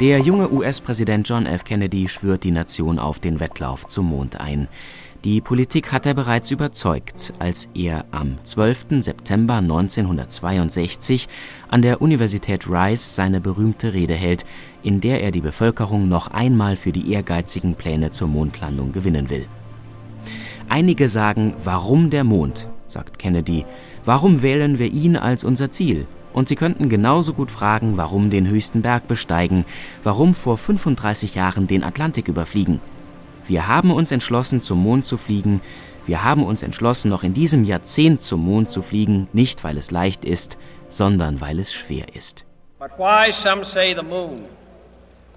Der junge US-Präsident John F. Kennedy schwört die Nation auf den Wettlauf zum Mond ein. Die Politik hat er bereits überzeugt, als er am 12. September 1962 an der Universität Rice seine berühmte Rede hält, in der er die Bevölkerung noch einmal für die ehrgeizigen Pläne zur Mondlandung gewinnen will. Einige sagen, warum der Mond, sagt Kennedy, warum wählen wir ihn als unser Ziel? Und sie könnten genauso gut fragen, warum den höchsten Berg besteigen, warum vor 35 Jahren den Atlantik überfliegen. Wir haben uns entschlossen, zum Mond zu fliegen. Wir haben uns entschlossen, noch in diesem Jahrzehnt zum Mond zu fliegen, nicht weil es leicht ist, sondern weil es schwer ist. But why some say the moon?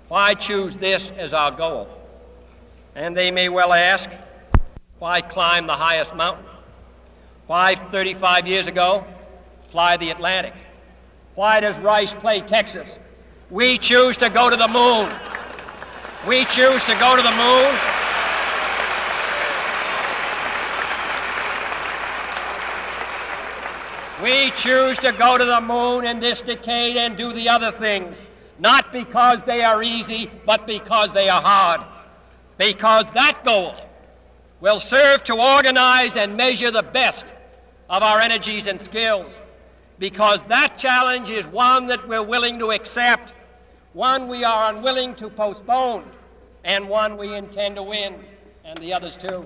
Why choose this as our goal? And they may well ask, why climb the highest mountain? Why 35 years ago fly the Atlantic? Why does Rice play Texas? We choose to go to the moon. We choose to go to the moon. We choose to go to the moon in this decade and do the other things, not because they are easy, but because they are hard. Because that goal will serve to organize and measure the best of our energies and skills because that challenge is one that we're willing to accept, one we are unwilling to postpone, and one we intend to win, and the others too.